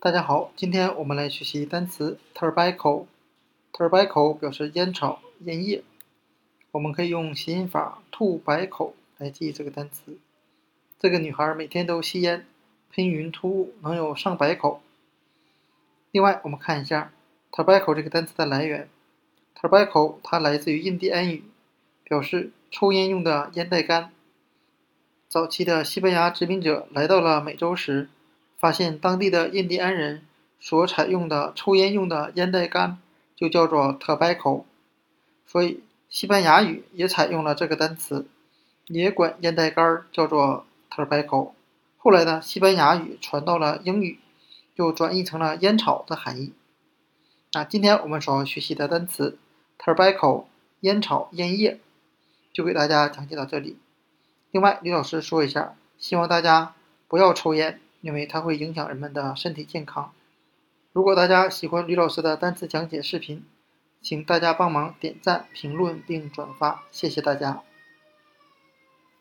大家好，今天我们来学习单词 tobacco。tobacco 表示烟草、烟叶。我们可以用谐音法“吐白口”来记这个单词。这个女孩每天都吸烟，喷云吐雾，能有上百口。另外，我们看一下 tobacco 这个单词的来源。tobacco 它来自于印第安语，表示抽烟用的烟袋杆。早期的西班牙殖民者来到了美洲时，发现当地的印第安人所采用的抽烟用的烟袋杆就叫做 tobacco，所以西班牙语也采用了这个单词，也管烟袋杆叫做 tobacco。后来呢，西班牙语传到了英语，又转译成了烟草的含义。那今天我们所要学习的单词 tobacco，烟草、烟叶，就给大家讲解到这里。另外，李老师说一下，希望大家不要抽烟，因为它会影响人们的身体健康。如果大家喜欢吕老师的单词讲解视频，请大家帮忙点赞、评论并转发，谢谢大家。